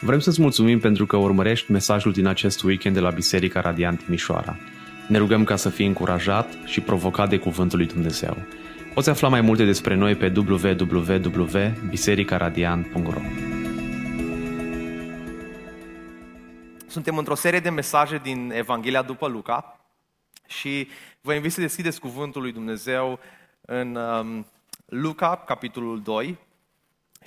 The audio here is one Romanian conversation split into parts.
Vrem să-ți mulțumim pentru că urmărești mesajul din acest weekend de la Biserica Radiant Timișoara. Ne rugăm ca să fii încurajat și provocat de Cuvântul lui Dumnezeu. Poți afla mai multe despre noi pe www.bisericaradiant.ro Suntem într-o serie de mesaje din Evanghelia după Luca și vă invit să deschideți Cuvântul lui Dumnezeu în um, Luca, capitolul 2,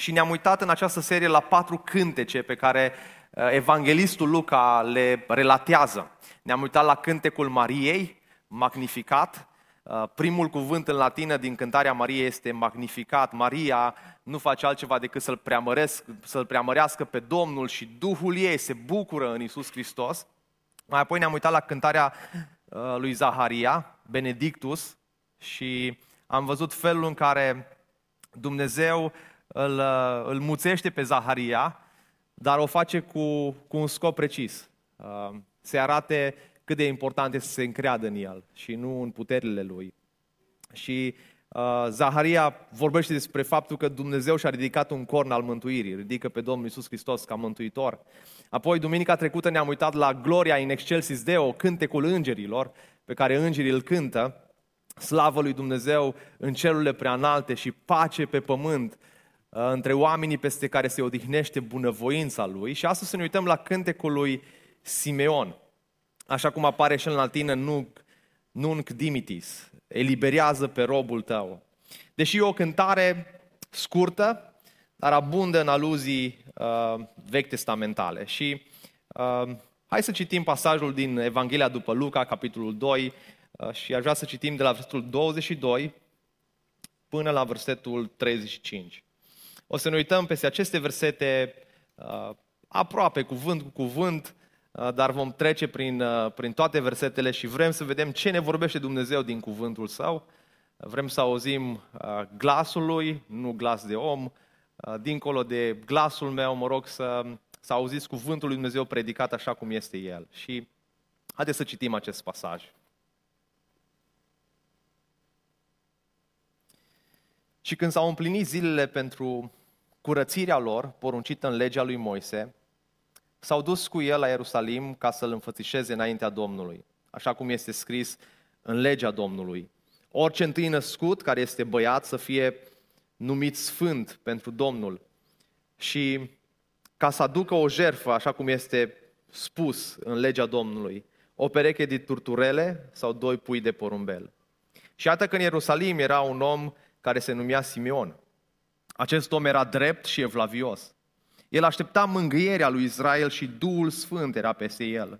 și ne-am uitat în această serie la patru cântece pe care uh, evanghelistul Luca le relatează. Ne-am uitat la cântecul Mariei, Magnificat. Uh, primul cuvânt în latină din cântarea Mariei este Magnificat. Maria nu face altceva decât să-L, să-L preamărească pe Domnul și Duhul ei se bucură în Isus Hristos. Mai apoi ne-am uitat la cântarea uh, lui Zaharia, Benedictus, și am văzut felul în care Dumnezeu îl, uh, îl muțește pe Zaharia, dar o face cu, cu un scop precis. Uh, se arate cât de important este să se încreadă în el și nu în puterile lui. Și uh, Zaharia vorbește despre faptul că Dumnezeu și-a ridicat un corn al mântuirii, ridică pe Domnul Isus Hristos ca mântuitor. Apoi, duminica trecută ne-am uitat la Gloria in excelsis Deo, cântecul îngerilor, pe care îngerii îl cântă, slavă lui Dumnezeu în cerurile preanalte și pace pe pământ Uh, între oamenii peste care se odihnește bunăvoința lui și astăzi să ne uităm la cântecul lui Simeon. Așa cum apare și în latină, nunc, nunc dimitis, eliberează pe robul tău. Deși e o cântare scurtă, dar abundă în aluzii uh, vechi testamentale. Și uh, hai să citim pasajul din Evanghelia după Luca, capitolul 2, uh, și aș vrea să citim de la versetul 22 până la versetul 35. O să ne uităm peste aceste versete uh, aproape cuvânt cu cuvânt, uh, dar vom trece prin, uh, prin toate versetele și vrem să vedem ce ne vorbește Dumnezeu din cuvântul Său. Vrem să auzim glasul Lui, nu glas de om. Dincolo de glasul meu, mă rog să, să auziți cuvântul lui Dumnezeu predicat așa cum este El. Și haideți să citim acest pasaj. Și când s-au împlinit zilele pentru curățirea lor, poruncită în legea lui Moise, s-au dus cu el la Ierusalim ca să-l înfățișeze înaintea Domnului, așa cum este scris în legea Domnului. Orice întâi născut care este băiat să fie numit sfânt pentru Domnul și ca să aducă o jerfă, așa cum este spus în legea Domnului, o pereche de turturele sau doi pui de porumbel. Și iată că în Ierusalim era un om care se numea Simeon. Acest om era drept și evlavios. El aștepta mângâierea lui Israel și Duhul Sfânt era peste el.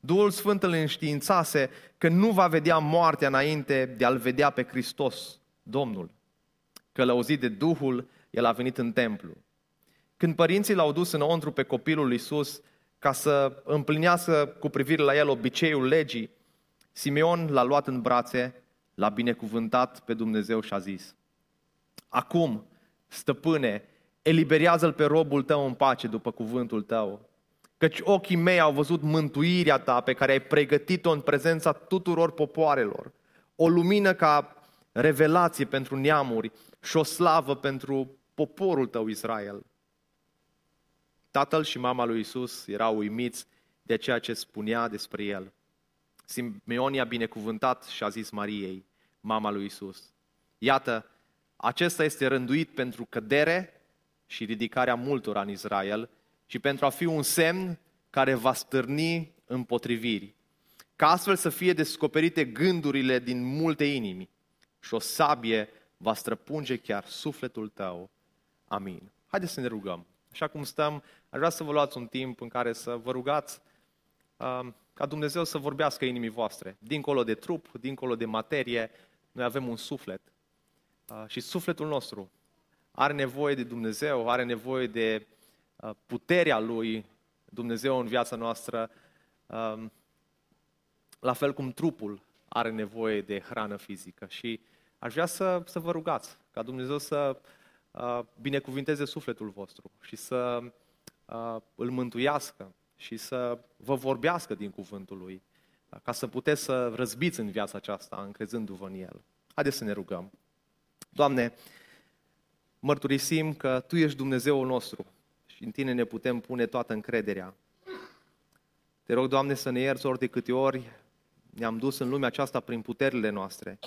Duhul Sfânt îl înștiințase că nu va vedea moartea înainte de a-L vedea pe Hristos, Domnul. Călăuzit de Duhul, el a venit în templu. Când părinții l-au dus înăuntru pe copilul Iisus ca să împlinească cu privire la el obiceiul legii, Simeon l-a luat în brațe, l-a binecuvântat pe Dumnezeu și a zis, Acum, Stăpâne, eliberează-l pe robul tău în pace după cuvântul tău. Căci ochii mei au văzut mântuirea ta pe care ai pregătit-o în prezența tuturor popoarelor. O lumină ca revelație pentru neamuri și o slavă pentru poporul tău Israel. Tatăl și mama lui Isus erau uimiți de ceea ce spunea despre el. Simeon i-a binecuvântat și a zis Mariei, mama lui Isus. Iată, acesta este rânduit pentru cădere și ridicarea multora în Israel și pentru a fi un semn care va stârni împotriviri, ca astfel să fie descoperite gândurile din multe inimi și o sabie va străpunge chiar sufletul tău. Amin. Haideți să ne rugăm. Așa cum stăm, aș vrea să vă luați un timp în care să vă rugați uh, ca Dumnezeu să vorbească inimii voastre. Dincolo de trup, dincolo de materie, noi avem un suflet Ah, și sufletul nostru are nevoie de Dumnezeu, are nevoie de ah, puterea Lui Dumnezeu în viața noastră, la fel cum trupul are nevoie de hrană fizică. Și aș vrea să, să vă rugați ca Dumnezeu să ah, binecuvinteze sufletul vostru și să îl mântuiască și să vă vorbească din cuvântul Lui, ca să puteți să răzbiți în viața aceasta, încrezându-vă în El. Haideți să ne rugăm. Doamne, mărturisim că Tu ești Dumnezeul nostru și în Tine ne putem pune toată încrederea. Te rog, Doamne, să ne ierți ori de câte ori ne-am dus în lumea aceasta prin puterile noastre,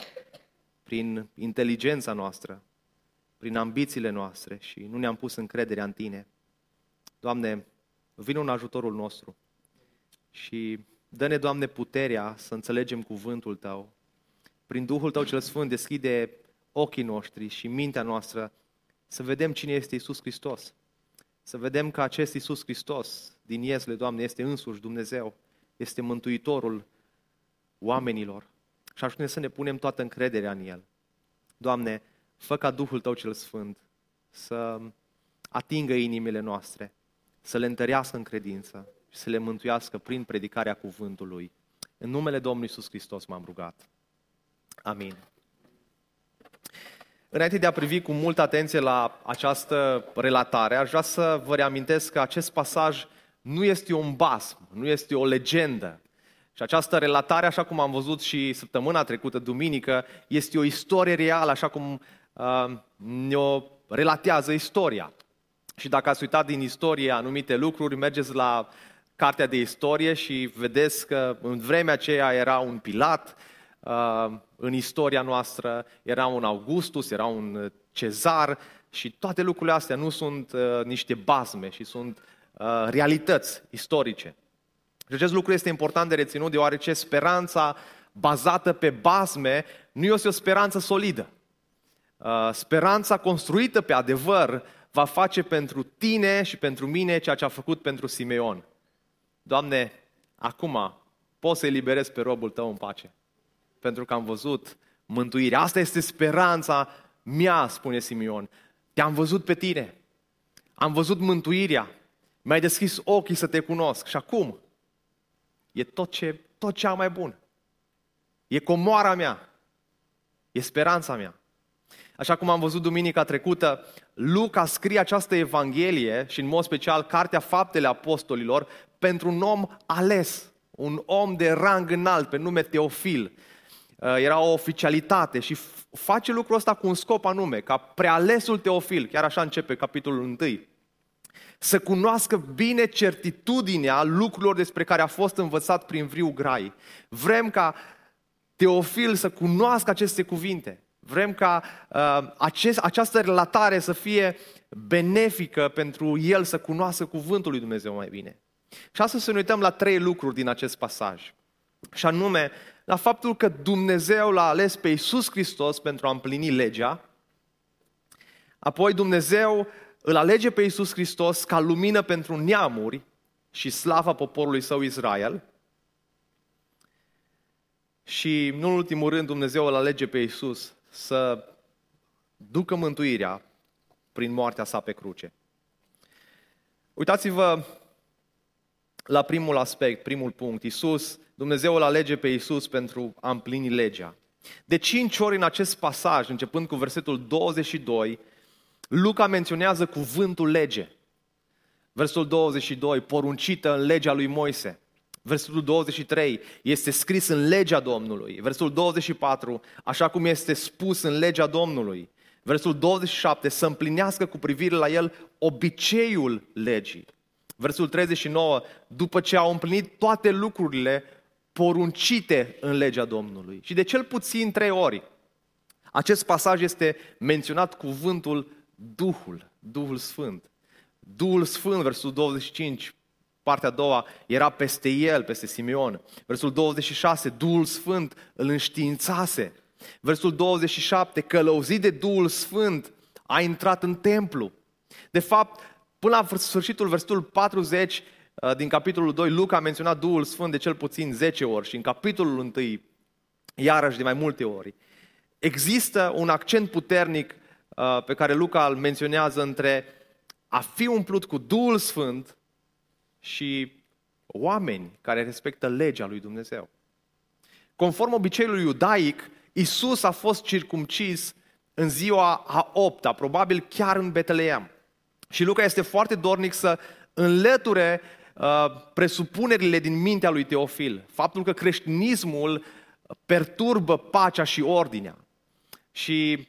prin inteligența noastră, prin ambițiile noastre și nu ne-am pus încrederea în Tine. Doamne, vină în ajutorul nostru și dă-ne, Doamne, puterea să înțelegem cuvântul Tău. Prin Duhul Tău cel Sfânt deschide ochii noștri și mintea noastră să vedem cine este Isus Hristos. Să vedem că acest Isus Hristos din Iesle, Doamne, este însuși Dumnezeu, este Mântuitorul oamenilor. Și ajunge să ne punem toată încrederea în El. Doamne, fă ca Duhul Tău cel Sfânt să atingă inimile noastre, să le întărească în credință și să le mântuiască prin predicarea cuvântului. În numele Domnului Isus Hristos m-am rugat. Amin. Înainte de a privi cu multă atenție la această relatare, aș vrea să vă reamintesc că acest pasaj nu este un basm, nu este o legendă. Și această relatare, așa cum am văzut și săptămâna trecută, duminică, este o istorie reală, așa cum uh, ne-o relatează istoria. Și dacă ați uitat din istorie anumite lucruri, mergeți la cartea de istorie și vedeți că în vremea aceea era un Pilat, uh, în istoria noastră, era un Augustus, era un Cezar și toate lucrurile astea nu sunt uh, niște bazme și sunt uh, realități istorice. Și acest lucru este important de reținut deoarece speranța bazată pe bazme nu este o speranță solidă. Uh, speranța construită pe adevăr va face pentru tine și pentru mine ceea ce a făcut pentru Simeon. Doamne, acum poți să eliberezi pe robul tău în pace. Pentru că am văzut mântuirea. Asta este speranța mea, spune Simeon. Te-am văzut pe tine. Am văzut mântuirea. Mi-ai deschis ochii să te cunosc. Și acum e tot ce, tot cea mai bun. E comoara mea. E speranța mea. Așa cum am văzut duminica trecută, Luca scrie această Evanghelie și în mod special Cartea Faptele Apostolilor pentru un om ales, un om de rang înalt pe nume Teofil. Uh, era o oficialitate și face lucrul ăsta cu un scop anume, ca prealesul Teofil, chiar așa începe capitolul 1, să cunoască bine certitudinea lucrurilor despre care a fost învățat prin vriu grai. Vrem ca Teofil să cunoască aceste cuvinte. Vrem ca uh, acest, această relatare să fie benefică pentru el să cunoască cuvântul lui Dumnezeu mai bine. Și astăzi să ne uităm la trei lucruri din acest pasaj. Și anume, la faptul că Dumnezeu l-a ales pe Iisus Hristos pentru a împlini legea, apoi Dumnezeu îl alege pe Iisus Hristos ca lumină pentru neamuri și slava poporului său Israel, și, nu în ultimul rând, Dumnezeu îl alege pe Iisus să ducă mântuirea prin moartea sa pe cruce. Uitați-vă la primul aspect, primul punct. Iisus, Dumnezeu îl alege pe Iisus pentru a împlini legea. De cinci ori în acest pasaj, începând cu versetul 22, Luca menționează cuvântul lege. Versetul 22, poruncită în legea lui Moise. Versetul 23 este scris în legea Domnului. Versetul 24, așa cum este spus în legea Domnului. Versetul 27, să împlinească cu privire la el obiceiul legii. Versetul 39, după ce au împlinit toate lucrurile poruncite în legea Domnului. Și de cel puțin trei ori. Acest pasaj este menționat cuvântul Duhul, Duhul Sfânt. Duhul Sfânt, versetul 25, partea a doua, era peste el, peste Simeon. Versul 26, Duhul Sfânt îl înștiințase. Versul 27, călăuzit de Duhul Sfânt, a intrat în templu. De fapt, până la sfârșitul versetul 40 uh, din capitolul 2, Luca a menționat Duhul Sfânt de cel puțin 10 ori și în capitolul 1 iarăși de mai multe ori. Există un accent puternic uh, pe care Luca îl menționează între a fi umplut cu Duhul Sfânt și oameni care respectă legea lui Dumnezeu. Conform obiceiului iudaic, Isus a fost circumcis în ziua a opta, probabil chiar în Betleem. Și Luca este foarte dornic să înlăture uh, presupunerile din mintea lui Teofil. Faptul că creștinismul perturbă pacea și ordinea. Și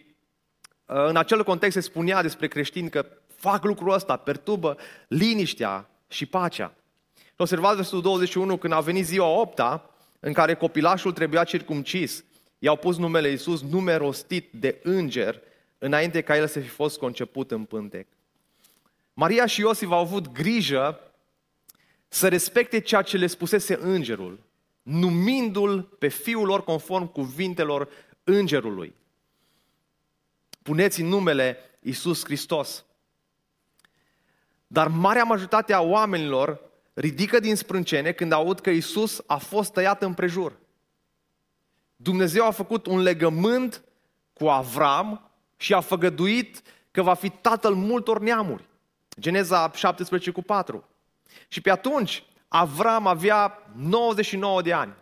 uh, în acel context se spunea despre creștini că fac lucrul ăsta, perturbă liniștea și pacea. Observați versetul 21, când a venit ziua 8 în care copilașul trebuia circumcis, i-au pus numele Iisus, nume rostit de înger, înainte ca el să fi fost conceput în pântec. Maria și Iosif au avut grijă să respecte ceea ce le spusese îngerul, numindu-l pe fiul lor conform cuvintelor îngerului. Puneți în numele Iisus Hristos. Dar marea majoritate a oamenilor ridică din sprâncene când aud că Iisus a fost tăiat în prejur. Dumnezeu a făcut un legământ cu Avram și a făgăduit că va fi tatăl multor neamuri. Geneza 17 cu 4. Și pe atunci Avram avea 99 de ani.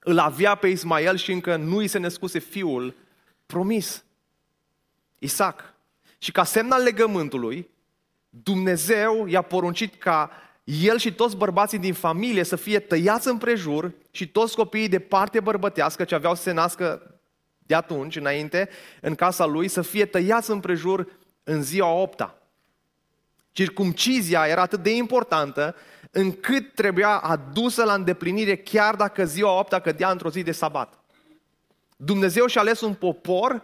Îl avea pe Ismael și încă nu îi se născuse fiul promis, Isaac. Și ca semn al legământului, Dumnezeu i-a poruncit ca el și toți bărbații din familie să fie tăiați împrejur și toți copiii de parte bărbătească ce aveau să se nască de atunci, înainte, în casa lui, să fie tăiați împrejur în ziua opta. Circumcizia era atât de importantă încât trebuia adusă la îndeplinire chiar dacă ziua opta cădea într-o zi de sabat. Dumnezeu și-a ales un popor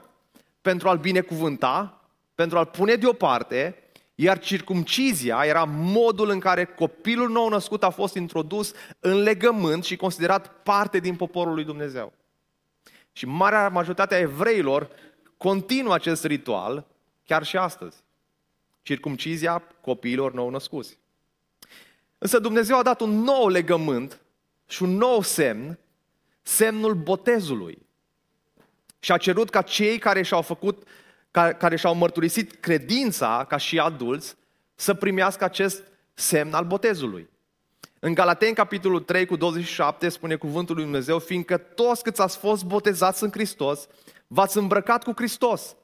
pentru a-l binecuvânta, pentru a-l pune deoparte, iar circumcizia era modul în care copilul nou născut a fost introdus în legământ și considerat parte din poporul lui Dumnezeu. Și marea majoritate a evreilor continuă acest ritual chiar și astăzi. Circumcizia copiilor nou născuți. Însă Dumnezeu a dat un nou legământ și un nou semn, semnul botezului. Și a cerut ca cei care și-au făcut care și-au mărturisit credința ca și adulți să primească acest semn al botezului. În Galateni, capitolul 3 cu 27, spune cuvântul lui Dumnezeu, fiindcă toți câți ați fost botezați în Hristos, v-ați îmbrăcat cu Hristos.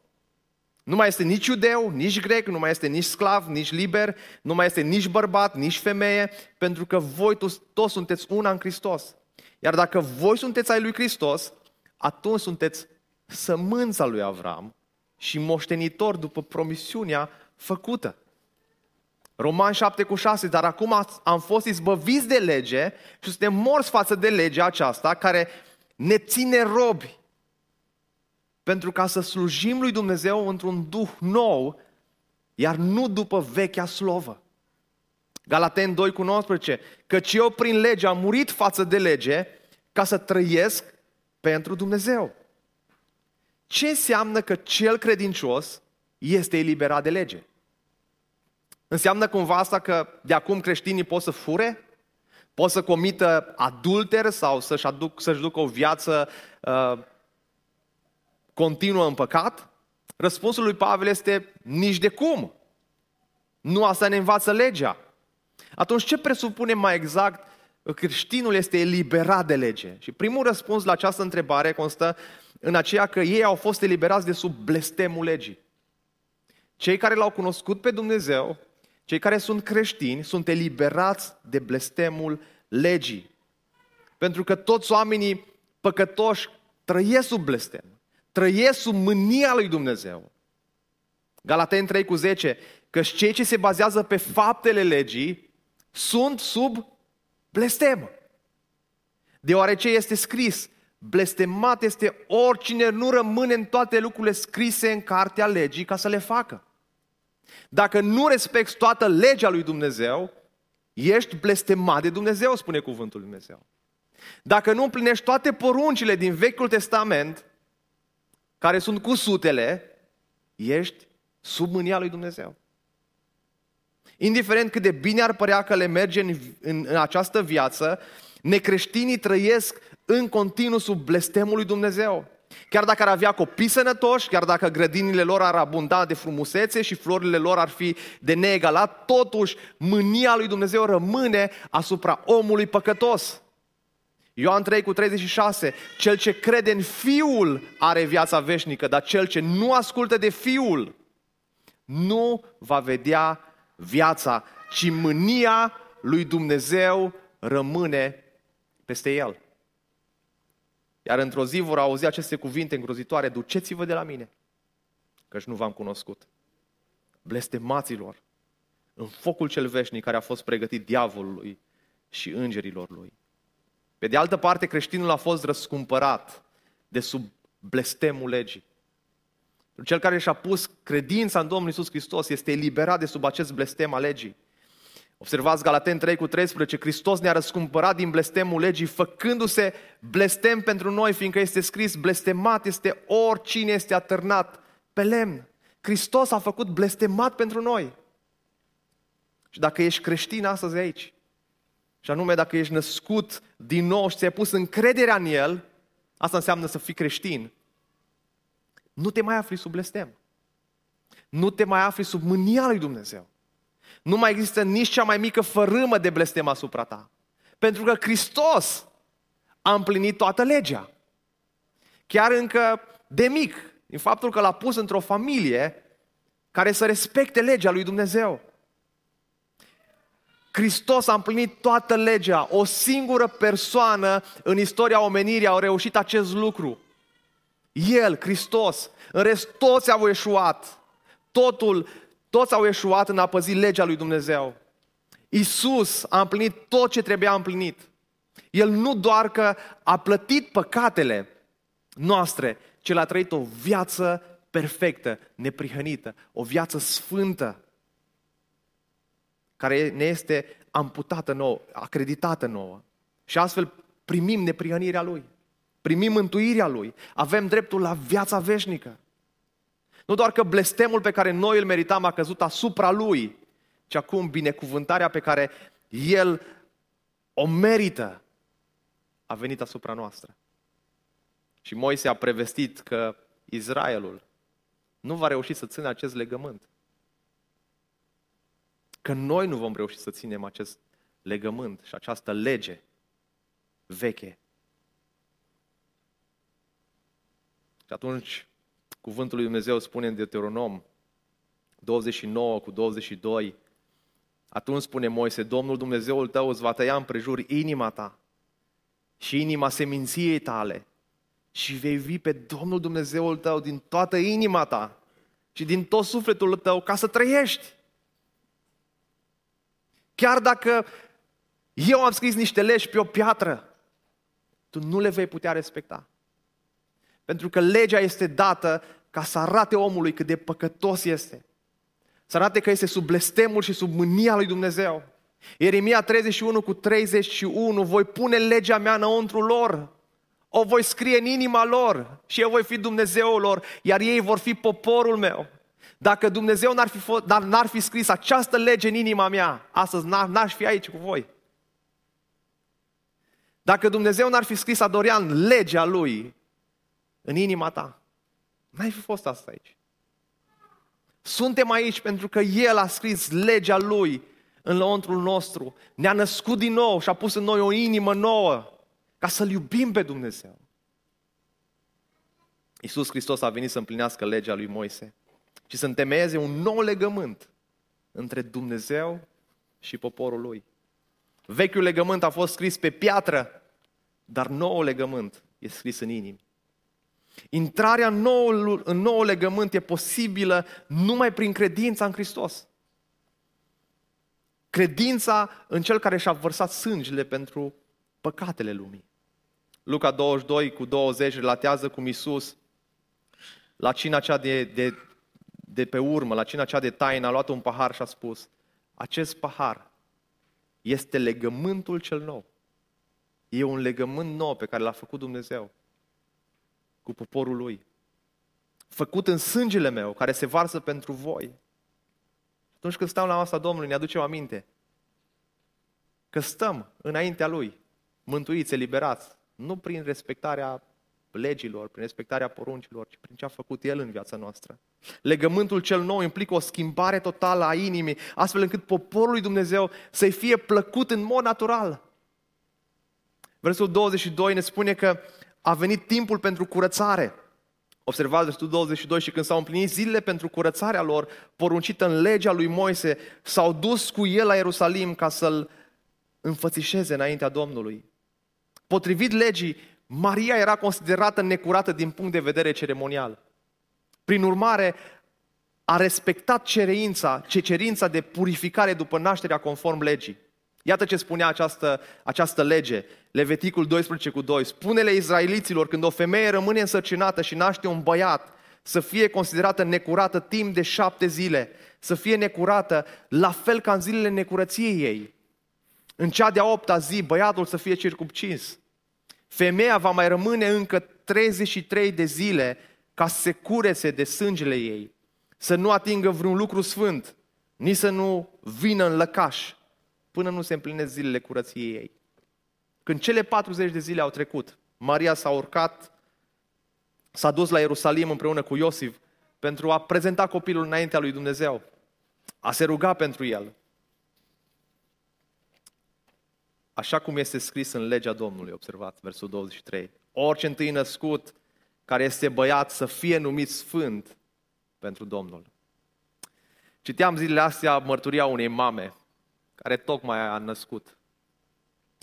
Nu mai este nici iudeu, nici grec, nu mai este nici sclav, nici liber, nu mai este nici bărbat, nici femeie, pentru că voi toți, toți sunteți una în Hristos. Iar dacă voi sunteți ai lui Hristos, atunci sunteți sămânța lui Avram și moștenitor după promisiunea făcută. Roman 7 cu 6, dar acum am fost izbăviți de lege și suntem morți față de legea aceasta care ne ține robi pentru ca să slujim lui Dumnezeu într-un duh nou, iar nu după vechea slovă. Galaten 2 cu 19, căci eu prin lege am murit față de lege ca să trăiesc pentru Dumnezeu. Ce înseamnă că cel credincios este eliberat de lege? Înseamnă cumva asta că de acum creștinii pot să fure? Pot să comită adulter sau să-și, aduc, să-și ducă o viață uh, continuă în păcat? Răspunsul lui Pavel este nici de cum. Nu asta ne învață legea. Atunci ce presupune mai exact creștinul este eliberat de lege? Și primul răspuns la această întrebare constă în aceea că ei au fost eliberați de sub blestemul legii. Cei care l-au cunoscut pe Dumnezeu, cei care sunt creștini, sunt eliberați de blestemul legii. Pentru că toți oamenii păcătoși trăiesc sub blestem, trăiesc sub mânia lui Dumnezeu. Galaten 3 cu 10, că cei ce se bazează pe faptele legii sunt sub blestem. Deoarece este scris, Blestemat este oricine nu rămâne în toate lucrurile scrise în cartea legii ca să le facă. Dacă nu respecti toată legea lui Dumnezeu, ești blestemat de Dumnezeu, spune cuvântul lui Dumnezeu. Dacă nu împlinești toate poruncile din Vechiul Testament, care sunt cu sutele, ești sub mânia lui Dumnezeu. Indiferent cât de bine ar părea că le merge în, în, în această viață, necreștinii trăiesc în continuu sub blestemul lui Dumnezeu. Chiar dacă ar avea copii sănătoși, chiar dacă grădinile lor ar abunda de frumusețe și florile lor ar fi de neegalat, totuși mânia lui Dumnezeu rămâne asupra omului păcătos. Ioan 3 cu 36, cel ce crede în Fiul are viața veșnică, dar cel ce nu ascultă de Fiul nu va vedea viața, ci mânia lui Dumnezeu rămâne peste el. Iar într-o zi vor auzi aceste cuvinte îngrozitoare, duceți-vă de la mine, căci nu v-am cunoscut. blestemaților, în focul cel veșnic care a fost pregătit diavolului și îngerilor lui. Pe de altă parte, creștinul a fost răscumpărat de sub blestemul legii. Cel care și-a pus credința în Domnul Isus Hristos este eliberat de sub acest blestem al legii. Observați Galaten 3 cu 13, Hristos ne-a răscumpărat din blestemul legii, făcându-se blestem pentru noi, fiindcă este scris, blestemat este oricine este atârnat pe lemn. Hristos a făcut blestemat pentru noi. Și dacă ești creștin astăzi aici, și anume dacă ești născut din nou și ți-ai pus încrederea în El, asta înseamnă să fii creștin, nu te mai afli sub blestem. Nu te mai afli sub mânia lui Dumnezeu. Nu mai există nici cea mai mică fărâmă de blestem asupra ta. Pentru că Hristos a împlinit toată legea. Chiar încă de mic, din faptul că l-a pus într-o familie care să respecte legea lui Dumnezeu. Hristos a împlinit toată legea. O singură persoană în istoria omenirii a reușit acest lucru. El, Hristos. În rest, toți au eșuat. Totul, toți au eșuat în a păzi legea lui Dumnezeu. Isus a împlinit tot ce trebuia împlinit. El nu doar că a plătit păcatele noastre, ci a trăit o viață perfectă, neprihănită, o viață sfântă, care ne este amputată nouă, acreditată nouă. Și astfel primim neprihănirea Lui, primim mântuirea Lui, avem dreptul la viața veșnică. Nu doar că blestemul pe care noi îl meritam a căzut asupra Lui, ci acum binecuvântarea pe care El o merită a venit asupra noastră. Și Moise a prevestit că Israelul nu va reuși să țină acest legământ. Că noi nu vom reuși să ținem acest legământ și această lege veche. Și atunci cuvântul lui Dumnezeu spune în Deuteronom 29 cu 22, atunci spune Moise, Domnul Dumnezeul tău îți va tăia împrejur inima ta și inima seminției tale și vei vi pe Domnul Dumnezeul tău din toată inima ta și din tot sufletul tău ca să trăiești. Chiar dacă eu am scris niște legi pe o piatră, tu nu le vei putea respecta. Pentru că legea este dată ca să arate omului cât de păcătos este. Să arate că este sub blestemul și sub mânia lui Dumnezeu. Ieremia 31 cu 31, voi pune legea mea înăuntru lor, o voi scrie în inima lor și eu voi fi Dumnezeul lor, iar ei vor fi poporul meu. Dacă Dumnezeu n-ar fi, fost, dar n-ar fi scris această lege în inima mea, astăzi n-aș fi aici cu voi. Dacă Dumnezeu n-ar fi scris Adorian legea Lui în inima ta, n-ai fi fost asta aici. Suntem aici pentru că El a scris legea Lui în lăuntrul nostru, ne-a născut din nou și a pus în noi o inimă nouă ca să-L iubim pe Dumnezeu. Iisus Hristos a venit să împlinească legea lui Moise și să întemeieze un nou legământ între Dumnezeu și poporul lui. Vechiul legământ a fost scris pe piatră, dar noul legământ e scris în inimi. Intrarea în noul, în noul legământ e posibilă numai prin credința în Hristos. Credința în Cel care și-a vărsat sângele pentru păcatele lumii. Luca 22 cu 20 relatează cum Iisus la cina cea de, de, de pe urmă, la cina cea de taină, a luat un pahar și a spus acest pahar este legământul cel nou. E un legământ nou pe care l-a făcut Dumnezeu cu poporul lui. Făcut în sângele meu, care se varsă pentru voi. Atunci când stăm la masa Domnului, ne aducem aminte că stăm înaintea Lui, mântuiți, eliberați, nu prin respectarea legilor, prin respectarea poruncilor, ci prin ce a făcut El în viața noastră. Legământul cel nou implică o schimbare totală a inimii, astfel încât poporul lui Dumnezeu să-i fie plăcut în mod natural. Versul 22 ne spune că a venit timpul pentru curățare. Observați versetul 22 și când s-au împlinit zilele pentru curățarea lor, poruncită în legea lui Moise, s-au dus cu el la Ierusalim ca să-l înfățișeze înaintea Domnului. Potrivit legii, Maria era considerată necurată din punct de vedere ceremonial. Prin urmare, a respectat cerința, ce cerința de purificare după nașterea conform legii. Iată ce spunea această, această lege, Leviticul 12 cu 2. Spune-le izraeliților, când o femeie rămâne însărcinată și naște un băiat, să fie considerată necurată timp de șapte zile, să fie necurată la fel ca în zilele necurăției ei. În cea de-a opta zi, băiatul să fie circumcins. Femeia va mai rămâne încă 33 de zile ca să se curese de sângele ei, să nu atingă vreun lucru sfânt, nici să nu vină în lăcaș, până nu se împlinesc zilele curăției ei. Când cele 40 de zile au trecut, Maria s-a urcat, s-a dus la Ierusalim împreună cu Iosif pentru a prezenta copilul înaintea lui Dumnezeu. A se ruga pentru el. Așa cum este scris în legea Domnului, observați versul 23. Orice întâi născut care este băiat să fie numit sfânt pentru Domnul. Citeam zilele astea mărturia unei mame care tocmai a născut.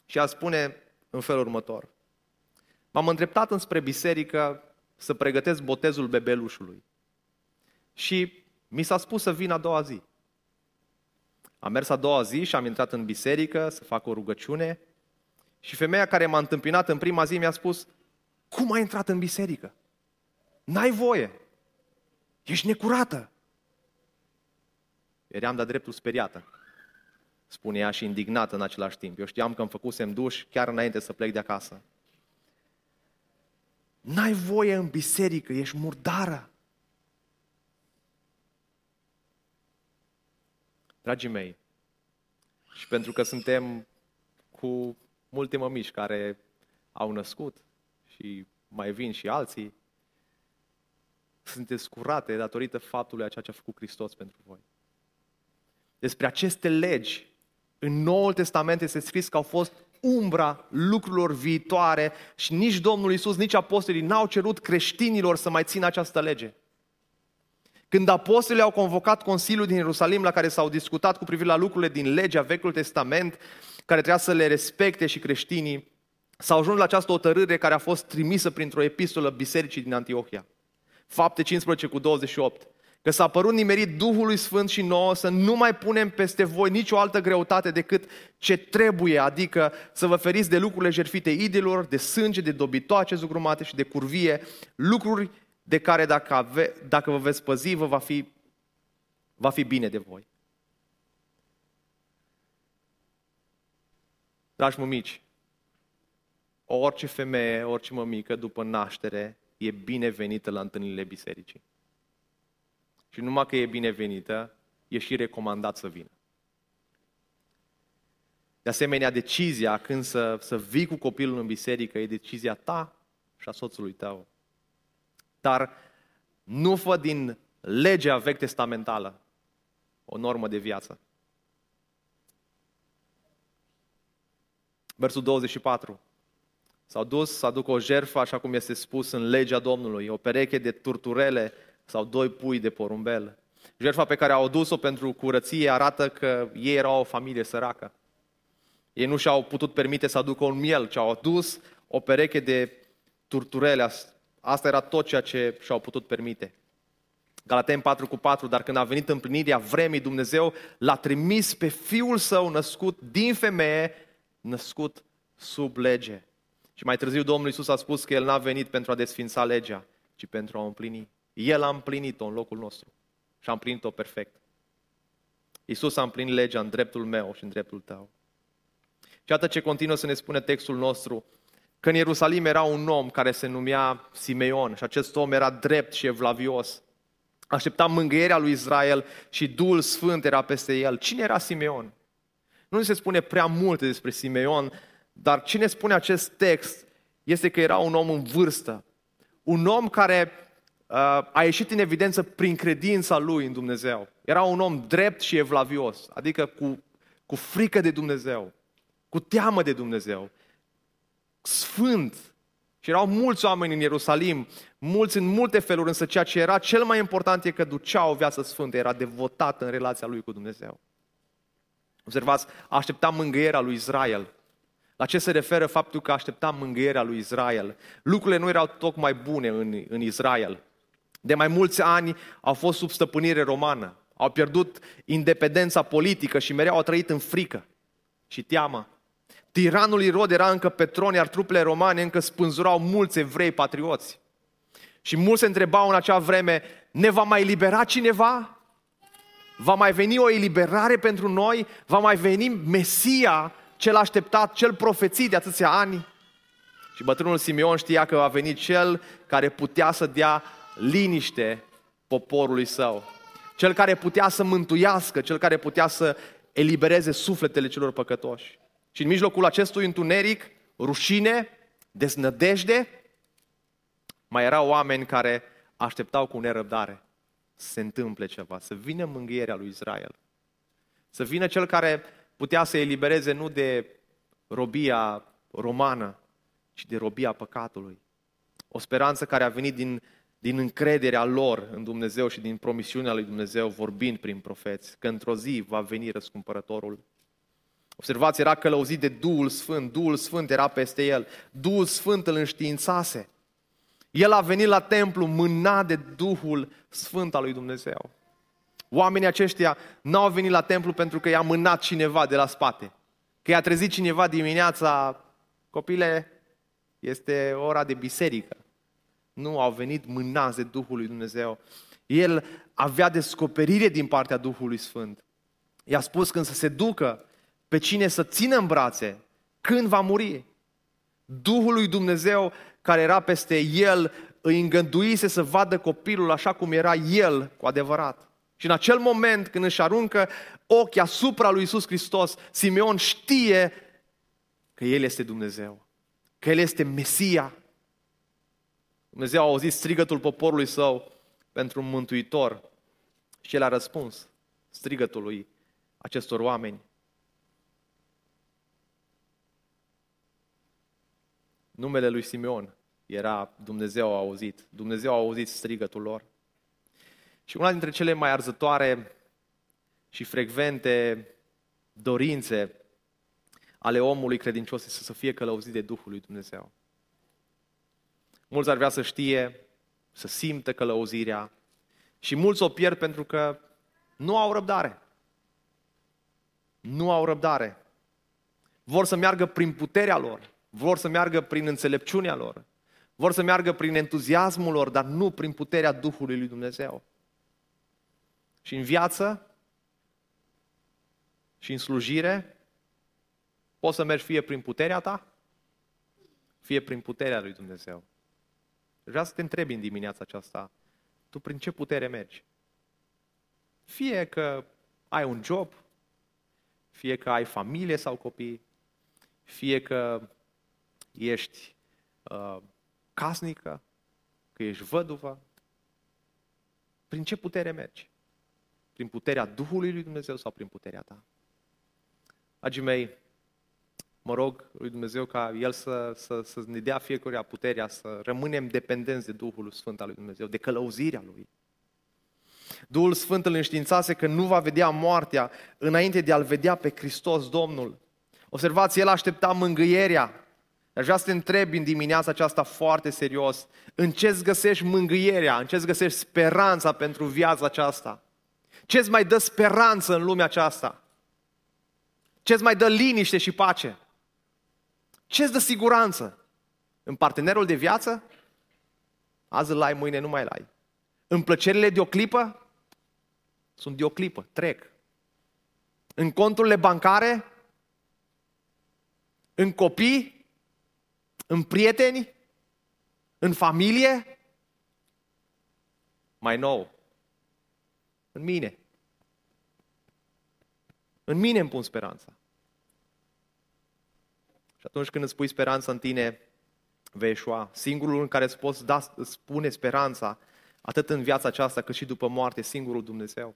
Și a spune în felul următor. M-am îndreptat înspre biserică să pregătesc botezul bebelușului. Și mi s-a spus să vin a doua zi. Am mers a doua zi și am intrat în biserică să fac o rugăciune și femeia care m-a întâmpinat în prima zi mi-a spus, cum ai intrat în biserică? N-ai voie. Ești necurată. Eram de dreptul speriată, spune ea și indignată în același timp. Eu știam că îmi făcusem duș chiar înainte să plec de acasă. N-ai voie în biserică, ești murdară. Dragii mei, și pentru că suntem cu multe mămiși care au născut și mai vin și alții, sunteți curate datorită faptului a ceea ce a făcut Hristos pentru voi. Despre aceste legi, în Noul Testament este scris că au fost umbra lucrurilor viitoare și nici Domnul Isus, nici apostolii n-au cerut creștinilor să mai țină această lege. Când apostolii au convocat Consiliul din Ierusalim la care s-au discutat cu privire la lucrurile din legea Vechiul Testament, care trebuia să le respecte și creștinii, s-au ajuns la această otărâre care a fost trimisă printr-o epistolă bisericii din Antiohia. Fapte 15 cu 28. Că s-a părut nimerit Duhului Sfânt și nouă să nu mai punem peste voi nicio altă greutate decât ce trebuie, adică să vă feriți de lucrurile jertfite idilor, de sânge, de dobitoace zugrumate și de curvie, lucruri de care dacă, ave, dacă vă veți păzi, vă va fi, va fi bine de voi. Dragi mămici, orice femeie, orice mămică după naștere e binevenită la întâlnirile bisericii. Și numai că e binevenită, e și recomandat să vină. De asemenea, decizia când să, să vii cu copilul în biserică e decizia ta și a soțului tău. Dar nu fă din legea vechi testamentală o normă de viață. Versul 24. S-au dus să aducă o jertfă, așa cum este spus în legea Domnului, o pereche de turturele sau doi pui de porumbel. Jertfa pe care au adus-o pentru curăție arată că ei erau o familie săracă. Ei nu și-au putut permite să aducă un miel, ci au adus o pereche de turturele. Asta era tot ceea ce și-au putut permite. Galaten 4 cu 4, dar când a venit împlinirea vremii, Dumnezeu l-a trimis pe Fiul Său născut din femeie, născut sub lege. Și mai târziu Domnul Iisus a spus că El n-a venit pentru a desfința legea, ci pentru a o împlini. El a împlinit-o în locul nostru și a împlinit-o perfect. Iisus a împlinit legea în dreptul meu și în dreptul tău. Și atât ce continuă să ne spune textul nostru, că în Ierusalim era un om care se numea Simeon și acest om era drept și evlavios. Aștepta mângâierea lui Israel și Duhul Sfânt era peste el. Cine era Simeon? Nu se spune prea multe despre Simeon, dar cine spune acest text este că era un om în vârstă. Un om care uh, a ieșit în evidență prin credința lui în Dumnezeu. Era un om drept și evlavios, adică cu, cu frică de Dumnezeu, cu teamă de Dumnezeu, sfânt. Și erau mulți oameni în Ierusalim, mulți în multe feluri, însă ceea ce era cel mai important e că ducea o viață sfântă, era devotat în relația lui cu Dumnezeu. Observați, aștepta mângâierea lui Israel. La ce se referă faptul că aștepta mângâierea lui Israel? Lucrurile nu erau tocmai bune în, în Israel. De mai mulți ani au fost sub stăpânire romană. Au pierdut independența politică și mereu au trăit în frică și teamă. Tiranul Irod era încă pe tron, iar trupele romane încă spânzurau mulți evrei patrioți. Și mulți se întrebau în acea vreme, ne va mai libera cineva? Va mai veni o eliberare pentru noi? Va mai veni Mesia, cel așteptat, cel profețit de atâția ani? Și bătrânul Simeon știa că va veni cel care putea să dea liniște poporului său. Cel care putea să mântuiască, cel care putea să elibereze sufletele celor păcătoși. Și în mijlocul acestui întuneric, rușine, deznădejde, mai erau oameni care așteptau cu nerăbdare să se întâmple ceva, să vină mângâierea lui Israel. Să vină cel care putea să elibereze nu de robia romană, ci de robia păcatului. O speranță care a venit din, din încrederea lor în Dumnezeu și din promisiunea lui Dumnezeu, vorbind prin profeți, că într-o zi va veni răscumpărătorul. Observați, era călăuzit de Duhul Sfânt, Duhul Sfânt era peste el, Duhul Sfânt îl înștiințase. El a venit la templu mânat de Duhul Sfânt al lui Dumnezeu. Oamenii aceștia n-au venit la templu pentru că i-a mânat cineva de la spate. Că i-a trezit cineva dimineața, copile, este ora de biserică. Nu, au venit mânați de Duhul lui Dumnezeu. El avea descoperire din partea Duhului Sfânt. I-a spus când să se ducă pe cine să țină în brațe, când va muri. Duhul lui Dumnezeu care era peste el îi îngăduise să vadă copilul așa cum era el cu adevărat. Și în acel moment când își aruncă ochii asupra lui Isus Hristos, Simeon știe că El este Dumnezeu, că El este Mesia. Dumnezeu a auzit strigătul poporului său pentru un mântuitor și El a răspuns strigătului acestor oameni. Numele lui Simeon era Dumnezeu a auzit. Dumnezeu a auzit strigătul lor. Și una dintre cele mai arzătoare și frecvente dorințe ale omului credincios este să fie călăuzit de Duhul lui Dumnezeu. Mulți ar vrea să știe, să simtă călăuzirea și mulți o pierd pentru că nu au răbdare. Nu au răbdare. Vor să meargă prin puterea lor, vor să meargă prin înțelepciunea lor, vor să meargă prin entuziasmul lor, dar nu prin puterea Duhului lui Dumnezeu. Și în viață și în slujire poți să mergi fie prin puterea ta, fie prin puterea lui Dumnezeu. Vreau să te întrebi în dimineața aceasta, tu prin ce putere mergi? Fie că ai un job, fie că ai familie sau copii, fie că ești uh, casnică, că ești văduvă, prin ce putere mergi? Prin puterea Duhului lui Dumnezeu sau prin puterea ta? Dragii mei, mă rog lui Dumnezeu ca El să, să, să ne dea fiecare puterea să rămânem dependenți de Duhul Sfânt al lui Dumnezeu, de călăuzirea Lui. Duhul Sfânt îl înștiințase că nu va vedea moartea înainte de a-L vedea pe Hristos Domnul. Observați, El aștepta mângâierea Aș vrea să te întrebi în dimineața aceasta foarte serios, în ce îți găsești mângâierea, în ce îți găsești speranța pentru viața aceasta? Ce îți mai dă speranță în lumea aceasta? Ce îți mai dă liniște și pace? Ce îți dă siguranță? În partenerul de viață? Azi îl ai, mâine nu mai îl ai. În plăcerile de o clipă? Sunt de o clipă, trec. În conturile bancare? În copii? În prieteni? În familie? Mai nou. În mine. În mine îmi pun speranța. Și atunci când îți pui speranța în tine, vei eșua. Singurul în care îți poți da, îți pune speranța, atât în viața aceasta cât și după moarte, singurul Dumnezeu.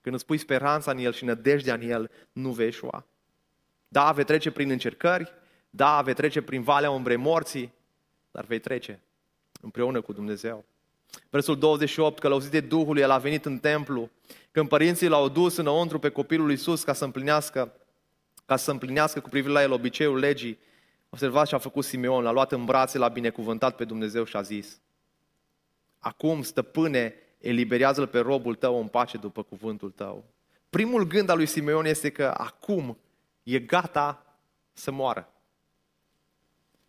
Când îți pui speranța în El și nădejdea în El, nu vei eșua. Da, vei trece prin încercări, da, vei trece prin valea umbrei morții, dar vei trece împreună cu Dumnezeu. Versul 28, călăuzit de Duhul, el a venit în templu. Când părinții l-au dus înăuntru pe copilul Iisus ca să împlinească, ca să împlinească cu privire la el obiceiul legii, observați ce a făcut Simeon, l-a luat în brațe, l-a binecuvântat pe Dumnezeu și a zis, Acum, stăpâne, eliberează-l pe robul tău în pace după cuvântul tău. Primul gând al lui Simeon este că acum e gata să moară.